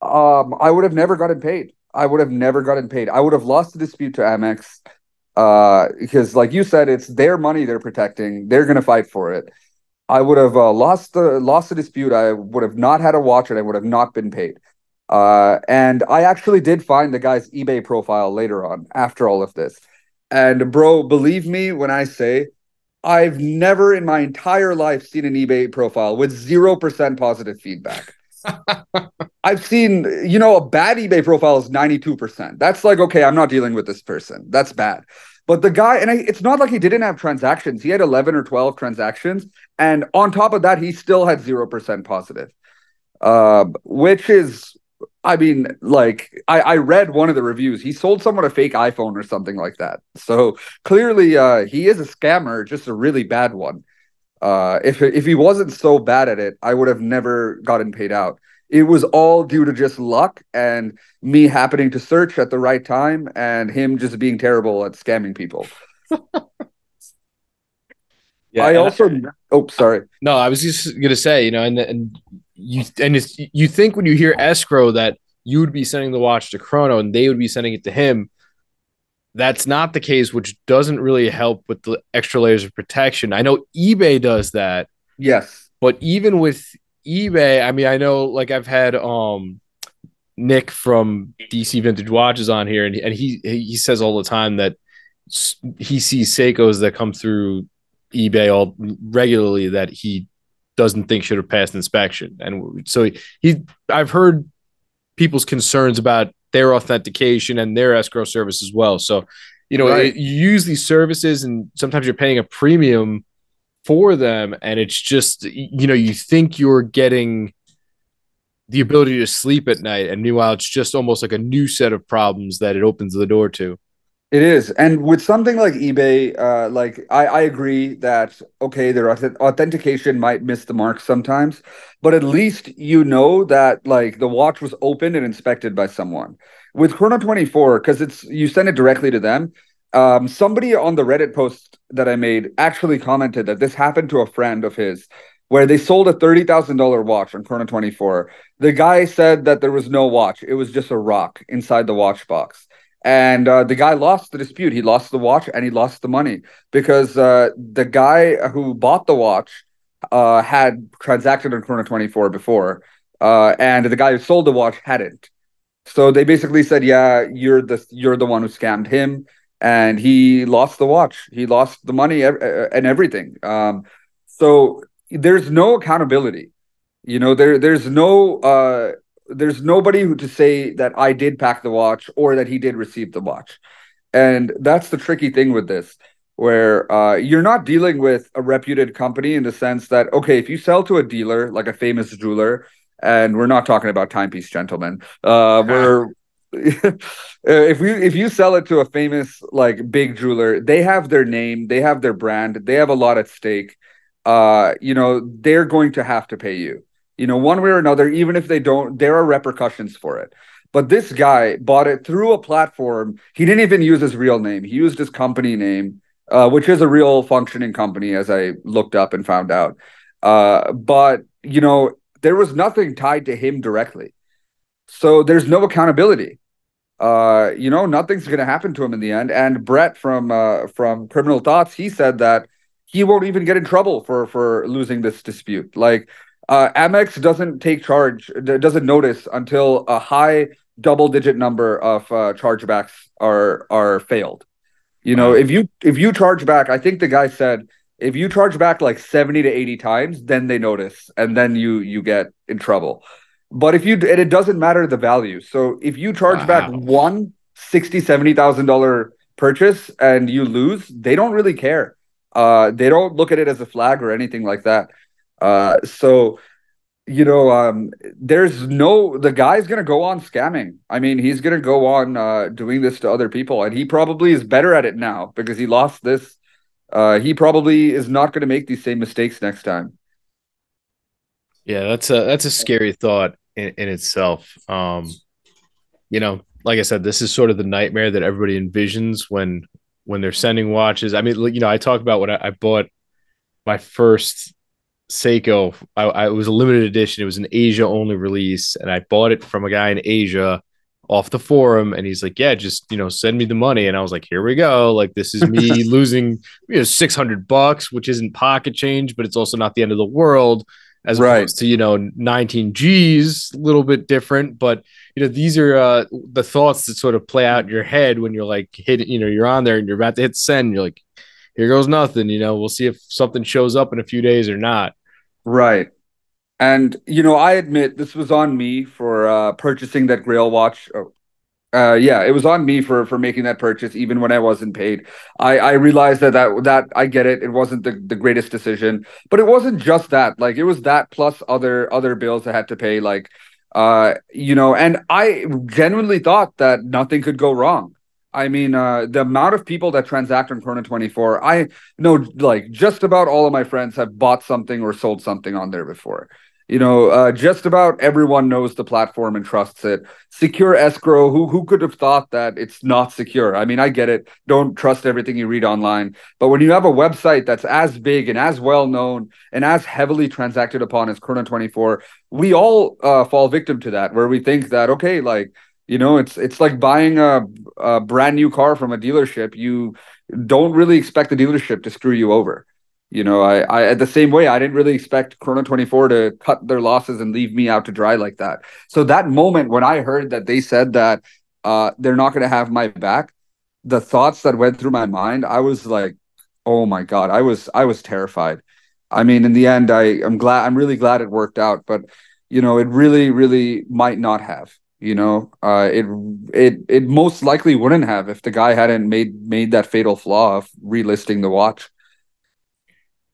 um, I would have never gotten paid. I would have never gotten paid. I would have lost the dispute to Amex uh, because, like you said, it's their money they're protecting. They're going to fight for it. I would have uh, lost the lost the dispute. I would have not had a watch, and I would have not been paid. Uh, and I actually did find the guy's eBay profile later on after all of this. And bro, believe me when I say I've never in my entire life seen an eBay profile with 0% positive feedback. I've seen, you know, a bad eBay profile is 92%. That's like, okay, I'm not dealing with this person. That's bad. But the guy, and I, it's not like he didn't have transactions. He had 11 or 12 transactions. And on top of that, he still had 0% positive, uh, which is I mean, like I, I read one of the reviews. He sold someone a fake iPhone or something like that. So clearly, uh, he is a scammer, just a really bad one. Uh, if if he wasn't so bad at it, I would have never gotten paid out. It was all due to just luck and me happening to search at the right time, and him just being terrible at scamming people. yeah, I also. I, oh, sorry. No, I was just gonna say, you know, and and you and it's, you think when you hear escrow that you would be sending the watch to Chrono and they would be sending it to him. That's not the case, which doesn't really help with the extra layers of protection. I know eBay does that. Yes. But even with eBay, I mean, I know like I've had um Nick from DC Vintage Watches on here, and, and he he says all the time that he sees Seikos that come through eBay all regularly that he doesn't think should have passed inspection. And so he, he I've heard people's concerns about their authentication and their escrow service as well. So, you know, right. it, you use these services and sometimes you're paying a premium for them and it's just you know, you think you're getting the ability to sleep at night and meanwhile it's just almost like a new set of problems that it opens the door to. It is, and with something like eBay, uh, like I, I agree that okay, their authentication might miss the mark sometimes, but at least you know that like the watch was opened and inspected by someone. With Chrono Twenty Four, because it's you send it directly to them. Um, somebody on the Reddit post that I made actually commented that this happened to a friend of his, where they sold a thirty thousand dollar watch on Chrono Twenty Four. The guy said that there was no watch; it was just a rock inside the watch box and uh, the guy lost the dispute. He lost the watch and he lost the money because uh, the guy who bought the watch uh, had transacted on Chrono 24 before, uh, and the guy who sold the watch hadn't. So they basically said, "Yeah, you're the you're the one who scammed him," and he lost the watch. He lost the money and everything. Um, so there's no accountability. You know, there there's no uh, there's nobody who to say that I did pack the watch or that he did receive the watch. And that's the tricky thing with this, where uh, you're not dealing with a reputed company in the sense that, okay, if you sell to a dealer, like a famous jeweler, and we're not talking about Timepiece Gentleman, uh, we're if you if you sell it to a famous like big jeweler, they have their name, they have their brand, they have a lot at stake. Uh, you know, they're going to have to pay you you know, one way or another, even if they don't, there are repercussions for it. But this guy bought it through a platform. He didn't even use his real name. He used his company name, uh, which is a real functioning company, as I looked up and found out. Uh, but, you know, there was nothing tied to him directly. So there's no accountability. Uh, you know, nothing's going to happen to him in the end. And Brett from uh, from Criminal Thoughts, he said that he won't even get in trouble for for losing this dispute. Like uh, Amex doesn't take charge, doesn't notice until a high double digit number of uh, chargebacks are are failed. You know, if you if you charge back, I think the guy said if you charge back like 70 to 80 times, then they notice and then you you get in trouble. But if you and it doesn't matter the value. So if you charge wow. back one 60 70,000 dollar purchase and you lose, they don't really care. Uh they don't look at it as a flag or anything like that. Uh so you know, um, there's no the guy's gonna go on scamming. I mean, he's gonna go on uh, doing this to other people, and he probably is better at it now because he lost this. Uh, he probably is not gonna make these same mistakes next time. Yeah, that's a that's a scary thought in, in itself. Um, you know, like I said, this is sort of the nightmare that everybody envisions when when they're sending watches. I mean, you know, I talk about when I, I bought my first Seiko. I, I, it was a limited edition. It was an Asia only release, and I bought it from a guy in Asia off the forum. And he's like, "Yeah, just you know, send me the money." And I was like, "Here we go. Like this is me losing you know six hundred bucks, which isn't pocket change, but it's also not the end of the world." As right. opposed to you know 19 G's, a little bit different, but you know these are uh, the thoughts that sort of play out in your head when you're like hitting, you know, you're on there and you're about to hit send. You're like, here goes nothing. You know, we'll see if something shows up in a few days or not. Right. And you know, I admit this was on me for uh, purchasing that Grail watch. Oh, uh, yeah, it was on me for for making that purchase, even when I wasn't paid. I I realized that that that I get it. It wasn't the, the greatest decision, but it wasn't just that. Like it was that plus other other bills I had to pay. Like, uh, you know, and I genuinely thought that nothing could go wrong. I mean, uh, the amount of people that transact on Chrono 24, I know like just about all of my friends have bought something or sold something on there before. You know, uh, just about everyone knows the platform and trusts it. Secure escrow, who who could have thought that it's not secure? I mean, I get it. Don't trust everything you read online. But when you have a website that's as big and as well known and as heavily transacted upon as Chrono 24, we all uh, fall victim to that, where we think that, okay, like, you know, it's it's like buying a, a brand new car from a dealership. You don't really expect the dealership to screw you over. You know, I, I at the same way I didn't really expect Chrono 24 to cut their losses and leave me out to dry like that. So that moment when I heard that they said that uh, they're not going to have my back, the thoughts that went through my mind, I was like, oh my god, I was I was terrified. I mean, in the end, I I'm glad I'm really glad it worked out, but you know, it really really might not have you know uh, it it it most likely wouldn't have if the guy hadn't made made that fatal flaw of relisting the watch.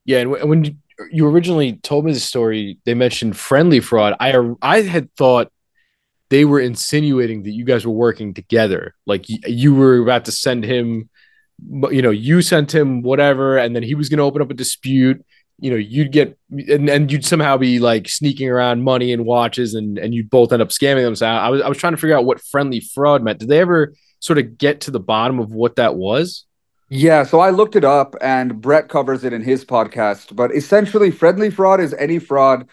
Yeah and when you originally told me the story they mentioned friendly fraud. I i had thought they were insinuating that you guys were working together. Like you were about to send him you know you sent him whatever and then he was going to open up a dispute you know you'd get and, and you'd somehow be like sneaking around money and watches and and you'd both end up scamming them. So I was I was trying to figure out what friendly fraud meant. Did they ever sort of get to the bottom of what that was? Yeah so I looked it up and Brett covers it in his podcast but essentially friendly fraud is any fraud.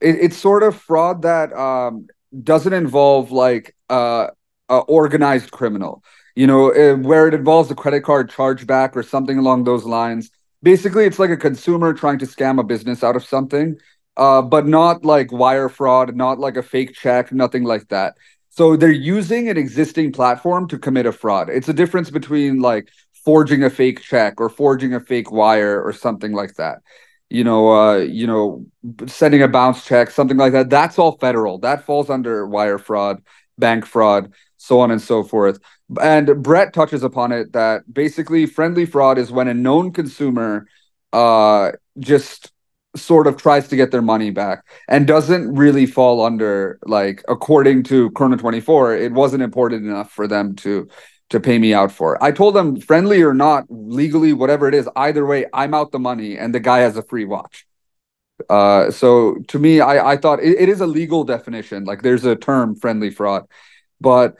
It, it's sort of fraud that um doesn't involve like uh, a organized criminal you know eh, where it involves a credit card chargeback or something along those lines basically it's like a consumer trying to scam a business out of something uh, but not like wire fraud not like a fake check nothing like that. So they're using an existing platform to commit a fraud. It's a difference between like forging a fake check or forging a fake wire or something like that. You know uh you know sending a bounce check something like that. That's all federal. That falls under wire fraud bank fraud so on and so forth and Brett touches upon it that basically friendly fraud is when a known consumer uh just sort of tries to get their money back and doesn't really fall under like according to Chrono 24 it wasn't important enough for them to to pay me out for. I told them friendly or not legally whatever it is either way I'm out the money and the guy has a free watch. Uh so to me I I thought it, it is a legal definition like there's a term friendly fraud but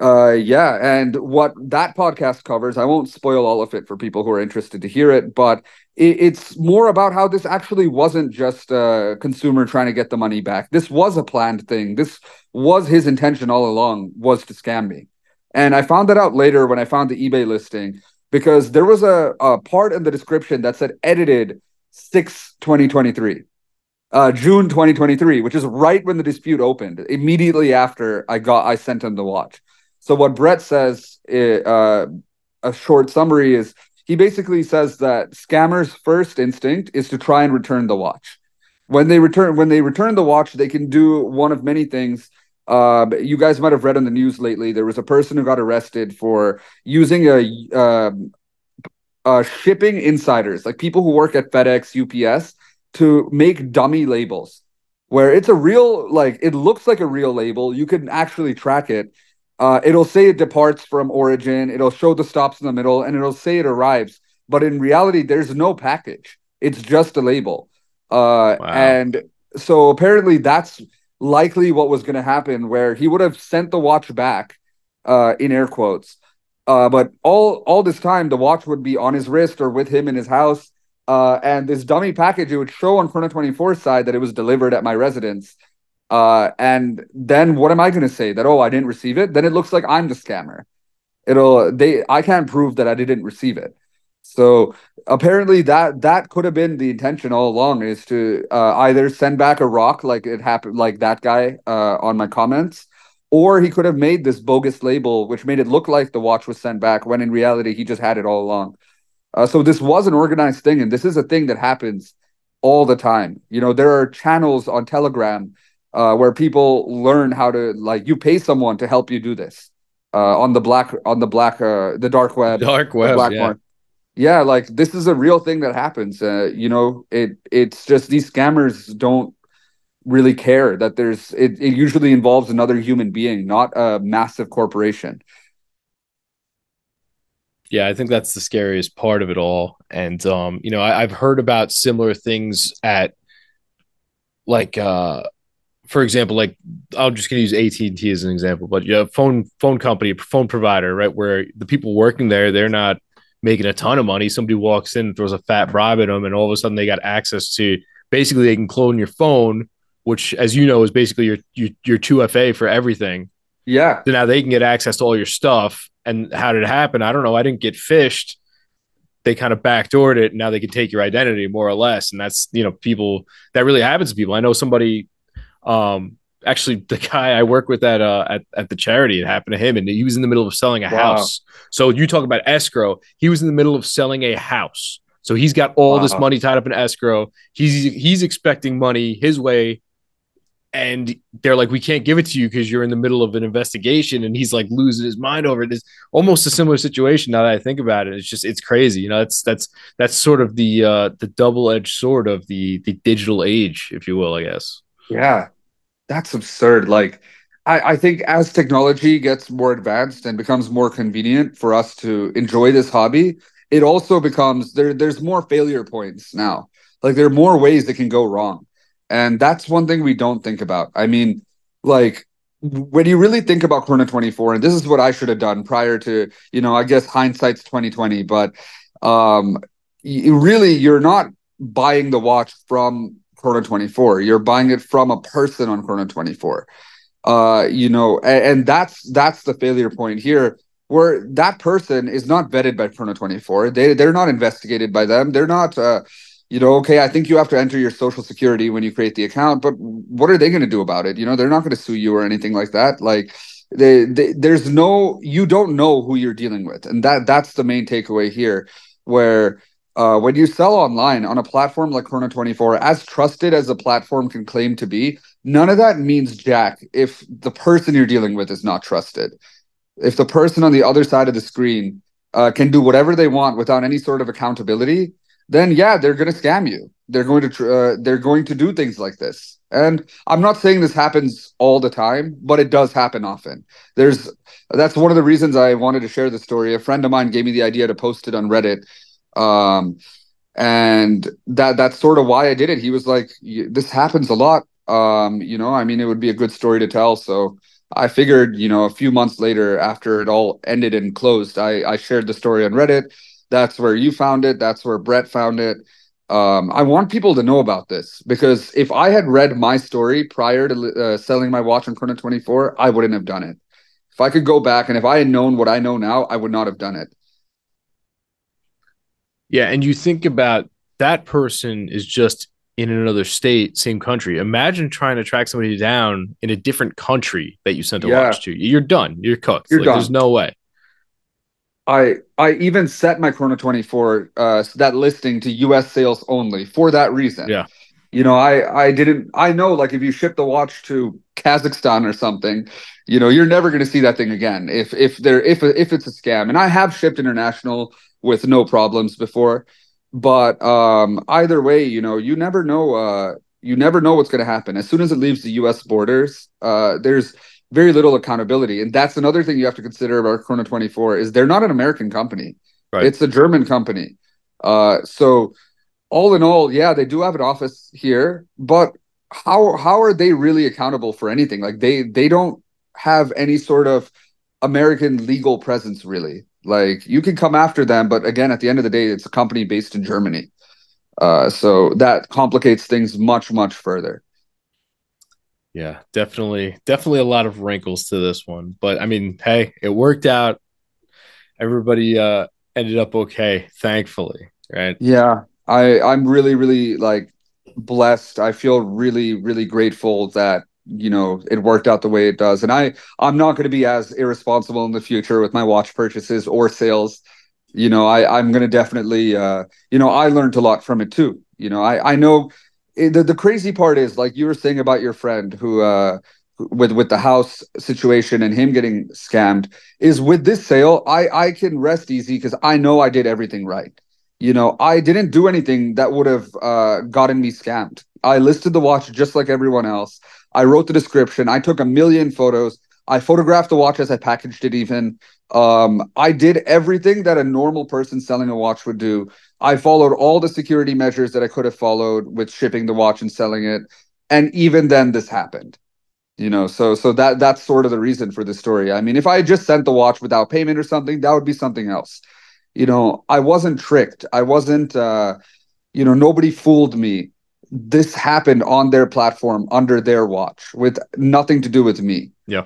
uh yeah and what that podcast covers i won't spoil all of it for people who are interested to hear it but it, it's more about how this actually wasn't just a consumer trying to get the money back this was a planned thing this was his intention all along was to scam me and i found that out later when i found the ebay listing because there was a, a part in the description that said edited 6 2023 uh, June 2023, which is right when the dispute opened. Immediately after I got, I sent him the watch. So what Brett says, uh, a short summary is he basically says that scammers' first instinct is to try and return the watch. When they return when they return the watch, they can do one of many things. Uh, you guys might have read on the news lately. There was a person who got arrested for using a uh, shipping insiders, like people who work at FedEx, UPS, to make dummy labels where it's a real like it looks like a real label you can actually track it uh, it'll say it departs from origin it'll show the stops in the middle and it'll say it arrives. But in reality there's no package. It's just a label. Uh, wow. and so apparently that's likely what was going to happen where he would have sent the watch back uh, in air quotes. Uh, but all all this time the watch would be on his wrist or with him in his house. Uh, and this dummy package, it would show on Chrono 24's side that it was delivered at my residence. Uh, and then what am I going to say? That, oh, I didn't receive it? Then it looks like I'm the scammer. It'll, they, I can't prove that I didn't receive it. So apparently that that could have been the intention all along is to uh, either send back a rock like it happened like that guy uh, on my comments, or he could have made this bogus label which made it look like the watch was sent back when in reality he just had it all along. Uh, so this was an organized thing, and this is a thing that happens all the time. You know, there are channels on Telegram uh, where people learn how to like you pay someone to help you do this uh, on the black on the black uh, the dark web, dark web, black yeah. Yeah, like this is a real thing that happens. Uh, you know, it it's just these scammers don't really care that there's it, it usually involves another human being, not a massive corporation yeah, I think that's the scariest part of it all. And um, you know, I, have heard about similar things at like uh for example, like I'm just gonna use AT&T as an example, but yeah, phone phone company, phone provider, right? Where the people working there, they're not making a ton of money. Somebody walks in, throws a fat bribe at them, and all of a sudden they got access to basically they can clone your phone, which as you know is basically your your, your 2FA for everything. Yeah. So now they can get access to all your stuff and how did it happen? I don't know. I didn't get phished. They kind of backdoored it. And now they can take your identity more or less. And that's, you know, people that really happens to people. I know somebody, um, actually the guy I work with at, uh, at, at the charity, it happened to him and he was in the middle of selling a wow. house. So you talk about escrow. He was in the middle of selling a house. So he's got all wow. this money tied up in escrow. He's, he's expecting money his way and they're like, we can't give it to you because you're in the middle of an investigation. And he's like losing his mind over it. It's almost a similar situation now that I think about it. It's just it's crazy. You know, that's that's that's sort of the uh the double-edged sword of the the digital age, if you will, I guess. Yeah. That's absurd. Like I, I think as technology gets more advanced and becomes more convenient for us to enjoy this hobby, it also becomes there there's more failure points now. Like there are more ways that can go wrong and that's one thing we don't think about. I mean, like when you really think about Chrono 24, and this is what I should have done prior to, you know, I guess hindsight's 2020, but um you really you're not buying the watch from Chrono 24. You're buying it from a person on Chrono 24. Uh, you know, and, and that's that's the failure point here where that person is not vetted by Chrono 24. They they're not investigated by them. They're not uh you know, okay, I think you have to enter your social security when you create the account, but what are they going to do about it? You know, they're not going to sue you or anything like that. Like, they, they, there's no, you don't know who you're dealing with, and that that's the main takeaway here. Where uh, when you sell online on a platform like Chrono 24, as trusted as the platform can claim to be, none of that means jack if the person you're dealing with is not trusted. If the person on the other side of the screen uh, can do whatever they want without any sort of accountability, then yeah, they're going to scam you. They're going to uh, they're going to do things like this. And I'm not saying this happens all the time, but it does happen often. There's that's one of the reasons I wanted to share the story. A friend of mine gave me the idea to post it on Reddit. Um, and that that's sort of why I did it. He was like, "This happens a lot." Um, you know, I mean, it would be a good story to tell. So I figured, you know, a few months later, after it all ended and closed, I I shared the story on Reddit. That's where you found it. That's where Brett found it. Um, I want people to know about this because if I had read my story prior to uh, selling my watch on Chrono 24, I wouldn't have done it. If I could go back and if I had known what I know now, I would not have done it. Yeah. And you think about that person is just in another state, same country. Imagine trying to track somebody down in a different country that you sent a yeah. watch to. You're done. You're cooked. You're like, done. There's no way. I I even set my Chrono 24 uh that listing to US sales only for that reason. Yeah. You know, I I didn't I know like if you ship the watch to Kazakhstan or something, you know, you're never going to see that thing again if if there if if it's a scam. And I have shipped international with no problems before, but um either way, you know, you never know uh you never know what's going to happen. As soon as it leaves the US borders, uh there's very little accountability. And that's another thing you have to consider about Chrono 24 is they're not an American company. Right. It's a German company. Uh, so all in all, yeah, they do have an office here, but how how are they really accountable for anything? Like they they don't have any sort of American legal presence really. Like you can come after them, but again, at the end of the day, it's a company based in Germany. Uh, so that complicates things much much further. Yeah, definitely, definitely a lot of wrinkles to this one. But I mean, hey, it worked out. Everybody uh ended up okay, thankfully, right? Yeah, I I'm really really like blessed. I feel really really grateful that you know it worked out the way it does, and I I'm not going to be as irresponsible in the future with my watch purchases or sales. You know, I I'm going to definitely uh you know I learned a lot from it too. You know, I I know it, the the crazy part is like you were saying about your friend who uh with with the house situation and him getting scammed is with this sale I I can rest easy because I know I did everything right. You know, I didn't do anything that would have uh, gotten me scammed. I listed the watch just like everyone else. I wrote the description. I took a million photos. I photographed the watch as I packaged it. Even um, I did everything that a normal person selling a watch would do. I followed all the security measures that I could have followed with shipping the watch and selling it. And even then, this happened. You know, so so that that's sort of the reason for this story. I mean, if I had just sent the watch without payment or something, that would be something else. You know, I wasn't tricked. I wasn't. Uh, you know, nobody fooled me. This happened on their platform under their watch with nothing to do with me. Yeah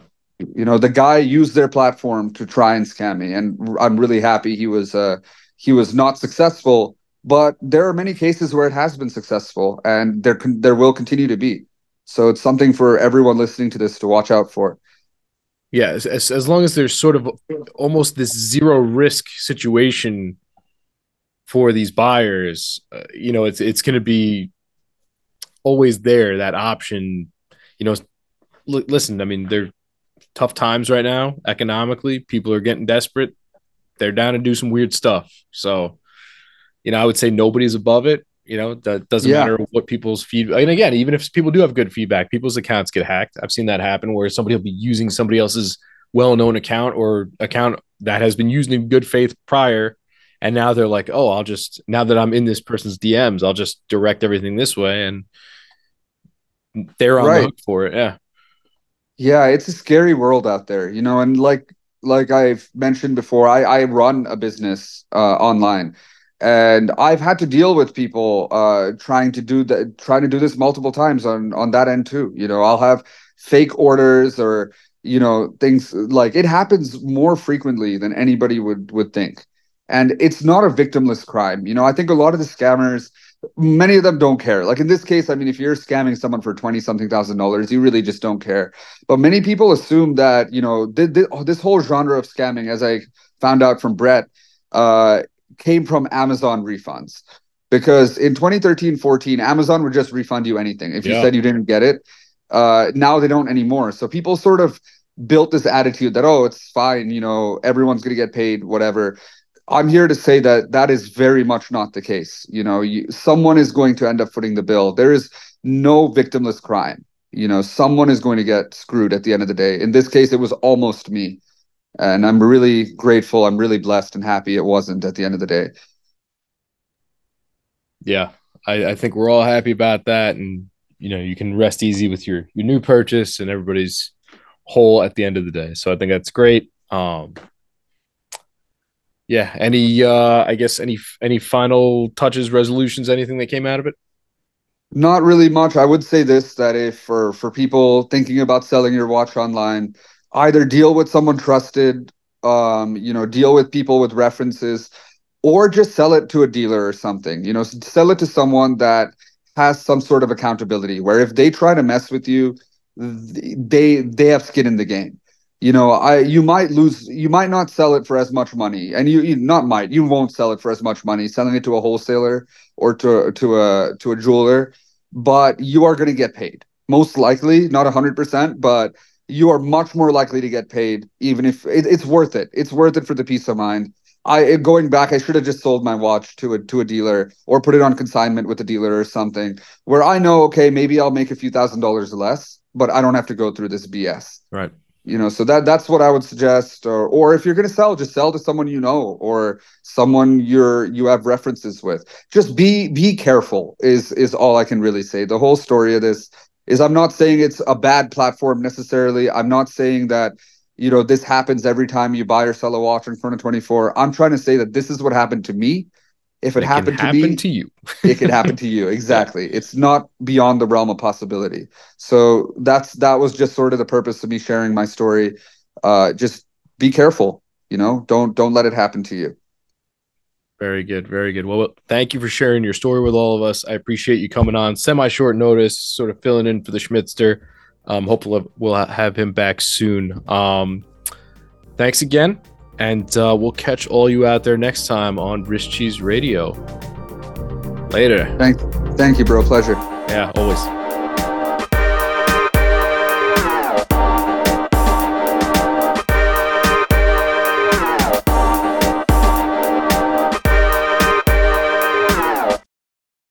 you know the guy used their platform to try and scam me and i'm really happy he was uh he was not successful but there are many cases where it has been successful and there can there will continue to be so it's something for everyone listening to this to watch out for yeah as, as, long as there's sort of almost this zero risk situation for these buyers uh, you know it's it's going to be always there that option you know l- listen i mean they're tough times right now economically. People are getting desperate. They're down to do some weird stuff. So, you know, I would say nobody's above it. You know, that doesn't yeah. matter what people's feedback. And again, even if people do have good feedback, people's accounts get hacked. I've seen that happen where somebody will be using somebody else's well-known account or account that has been used in good faith prior and now they're like oh i'll just now that i'm in this person's dms i'll just direct everything this way and they're on right. the hook for it yeah yeah, it's a scary world out there, you know, and like like I've mentioned before, I I run a business uh, online, and I've had to deal with people uh, trying to do that, trying to do this multiple times on on that end too. You know, I'll have fake orders or you know things like it happens more frequently than anybody would would think, and it's not a victimless crime. You know, I think a lot of the scammers many of them don't care. Like in this case, I mean, if you're scamming someone for 20 something thousand dollars, you really just don't care. But many people assume that, you know, th- th- this whole genre of scamming, as I found out from Brett, uh, came from Amazon refunds. Because in 2013 14, Amazon would just refund you anything. If you yeah. said you didn't get it, uh, now they don't anymore. So people sort of built this attitude that, oh, it's fine, you know, everyone's going to get paid, whatever. I'm here to say that that is very much not the case. You know, you, someone is going to end up footing the bill. There is no victimless crime. You know, someone is going to get screwed at the end of the day. In this case, it was almost me. And I'm really grateful. I'm really blessed and happy it wasn't at the end of the day. Yeah, I, I think we're all happy about that. And, you know, you can rest easy with your, your new purchase and everybody's whole at the end of the day. So I think that's great. Um, yeah any uh i guess any any final touches resolutions anything that came out of it not really much i would say this that if for for people thinking about selling your watch online either deal with someone trusted um you know deal with people with references or just sell it to a dealer or something you know sell it to someone that has some sort of accountability where if they try to mess with you they they have skin in the game. You know i you might lose you might not sell it for as much money and you, you not might you won't sell it for as much money selling it to a wholesaler or to to a to a jeweler but you are going to get paid most likely not 100% but you are much more likely to get paid even if it, it's worth it. It's worth it for the peace of mind. I going back i should have just sold my watch to a to a dealer or put it on consignment with a dealer or something where i know okay maybe i'll make a few thousand dollars less but i don't have to go through this bs right. You know so that that's what i would suggest. Or or if you're going to sell just sell to someone you know or someone you're you have references with. Just be be careful is is all i can really say. The whole story of this is i'm not saying it's a bad platform necessarily. I'm not saying that you know this happens every time you buy or sell a watch in front of 24 i'm trying to say that this is what happened to me. If it, it happened to happen me to you. it could happen to you. Exactly. Yeah. it's not beyond the realm of possibility. So that's that was just sort of the purpose of me sharing my story. Uh just be careful you know don't don't let it happen to you very good very good well thank you for sharing your story with all of us i appreciate you coming on semi short notice sort of filling in for the schmidtster um hopefully we'll have him back soon um thanks again and uh, we'll catch all you out there next time on Wrist Cheese Radio. Later. Thank, thank you, bro. Pleasure. Yeah, always.